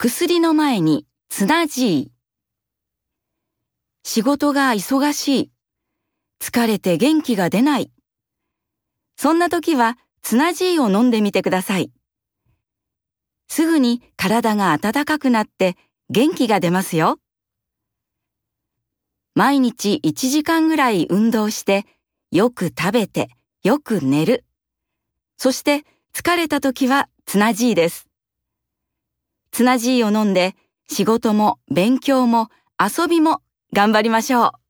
薬の前につなじい。仕事が忙しい。疲れて元気が出ない。そんな時はつなじいを飲んでみてください。すぐに体が温かくなって元気が出ますよ。毎日1時間ぐらい運動して、よく食べて、よく寝る。そして疲れた時はつなじいです。つなじいを飲んで仕事も勉強も遊びも頑張りましょう。